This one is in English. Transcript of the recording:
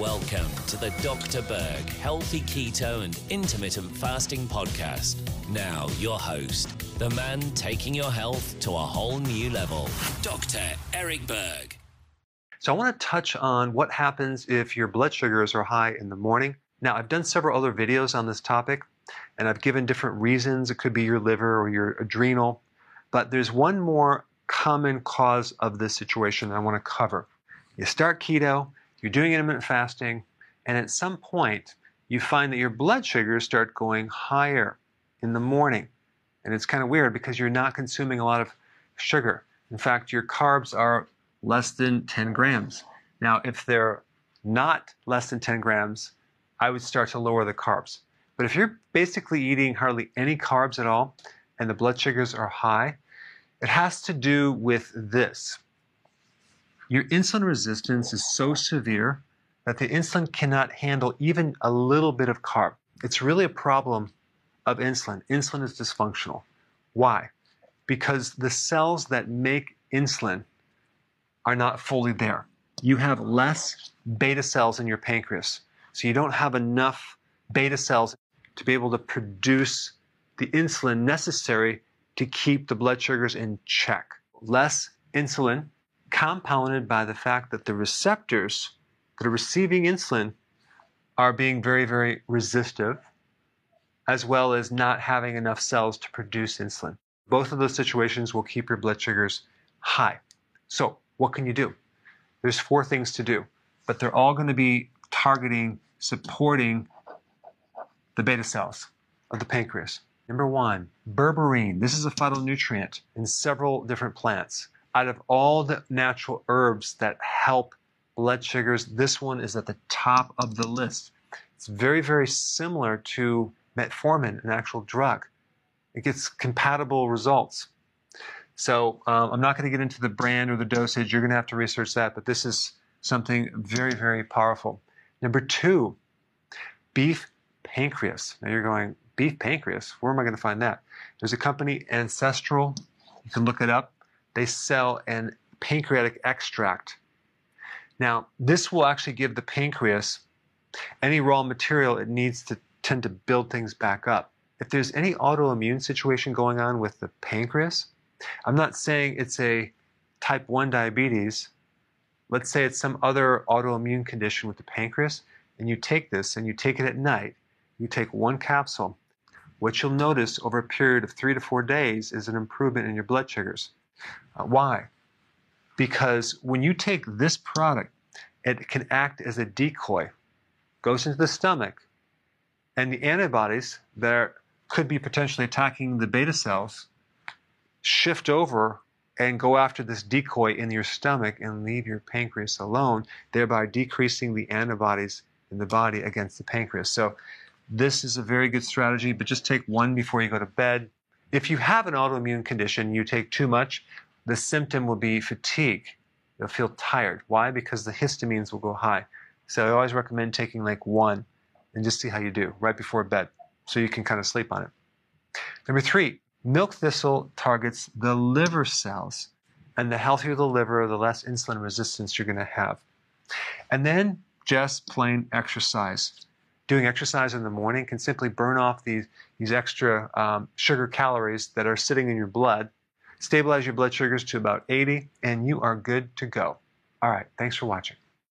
Welcome to the Dr. Berg Healthy Keto and Intermittent Fasting Podcast. Now, your host, the man taking your health to a whole new level, Dr. Eric Berg. So, I want to touch on what happens if your blood sugars are high in the morning. Now, I've done several other videos on this topic, and I've given different reasons. It could be your liver or your adrenal, but there's one more common cause of this situation I want to cover. You start keto, you're doing intermittent fasting, and at some point, you find that your blood sugars start going higher in the morning. And it's kind of weird because you're not consuming a lot of sugar. In fact, your carbs are less than 10 grams. Now, if they're not less than 10 grams, I would start to lower the carbs. But if you're basically eating hardly any carbs at all and the blood sugars are high, it has to do with this. Your insulin resistance is so severe that the insulin cannot handle even a little bit of carb. It's really a problem of insulin. Insulin is dysfunctional. Why? Because the cells that make insulin are not fully there. You have less beta cells in your pancreas. So you don't have enough beta cells to be able to produce the insulin necessary to keep the blood sugars in check. Less insulin compounded by the fact that the receptors that are receiving insulin are being very, very resistive, as well as not having enough cells to produce insulin. Both of those situations will keep your blood sugars high. So, what can you do? There's four things to do, but they're all going to be targeting, supporting the beta cells of the pancreas. Number one, berberine. This is a phytonutrient in several different plants out of all the natural herbs that help blood sugars, this one is at the top of the list. It's very, very similar to metformin, an actual drug. It gets compatible results. So um, I'm not going to get into the brand or the dosage. You're going to have to research that, but this is something very, very powerful. Number two, beef pancreas. Now you're going, beef pancreas? Where am I going to find that? There's a company, Ancestral. You can look it up they sell an pancreatic extract. Now, this will actually give the pancreas any raw material it needs to tend to build things back up. If there's any autoimmune situation going on with the pancreas, I'm not saying it's a type 1 diabetes. Let's say it's some other autoimmune condition with the pancreas, and you take this and you take it at night. You take one capsule. What you'll notice over a period of three to four days is an improvement in your blood sugars. Uh, why? Because when you take this product, it can act as a decoy, goes into the stomach, and the antibodies that could be potentially attacking the beta cells shift over and go after this decoy in your stomach and leave your pancreas alone, thereby decreasing the antibodies in the body against the pancreas. So, this is a very good strategy, but just take one before you go to bed. If you have an autoimmune condition, you take too much, the symptom will be fatigue. You'll feel tired. Why? Because the histamines will go high. So I always recommend taking like one and just see how you do right before bed so you can kind of sleep on it. Number three, milk thistle targets the liver cells. And the healthier the liver, the less insulin resistance you're going to have. And then just plain exercise doing exercise in the morning can simply burn off these, these extra um, sugar calories that are sitting in your blood, stabilize your blood sugars to about 80, and you are good to go. All right, thanks for watching.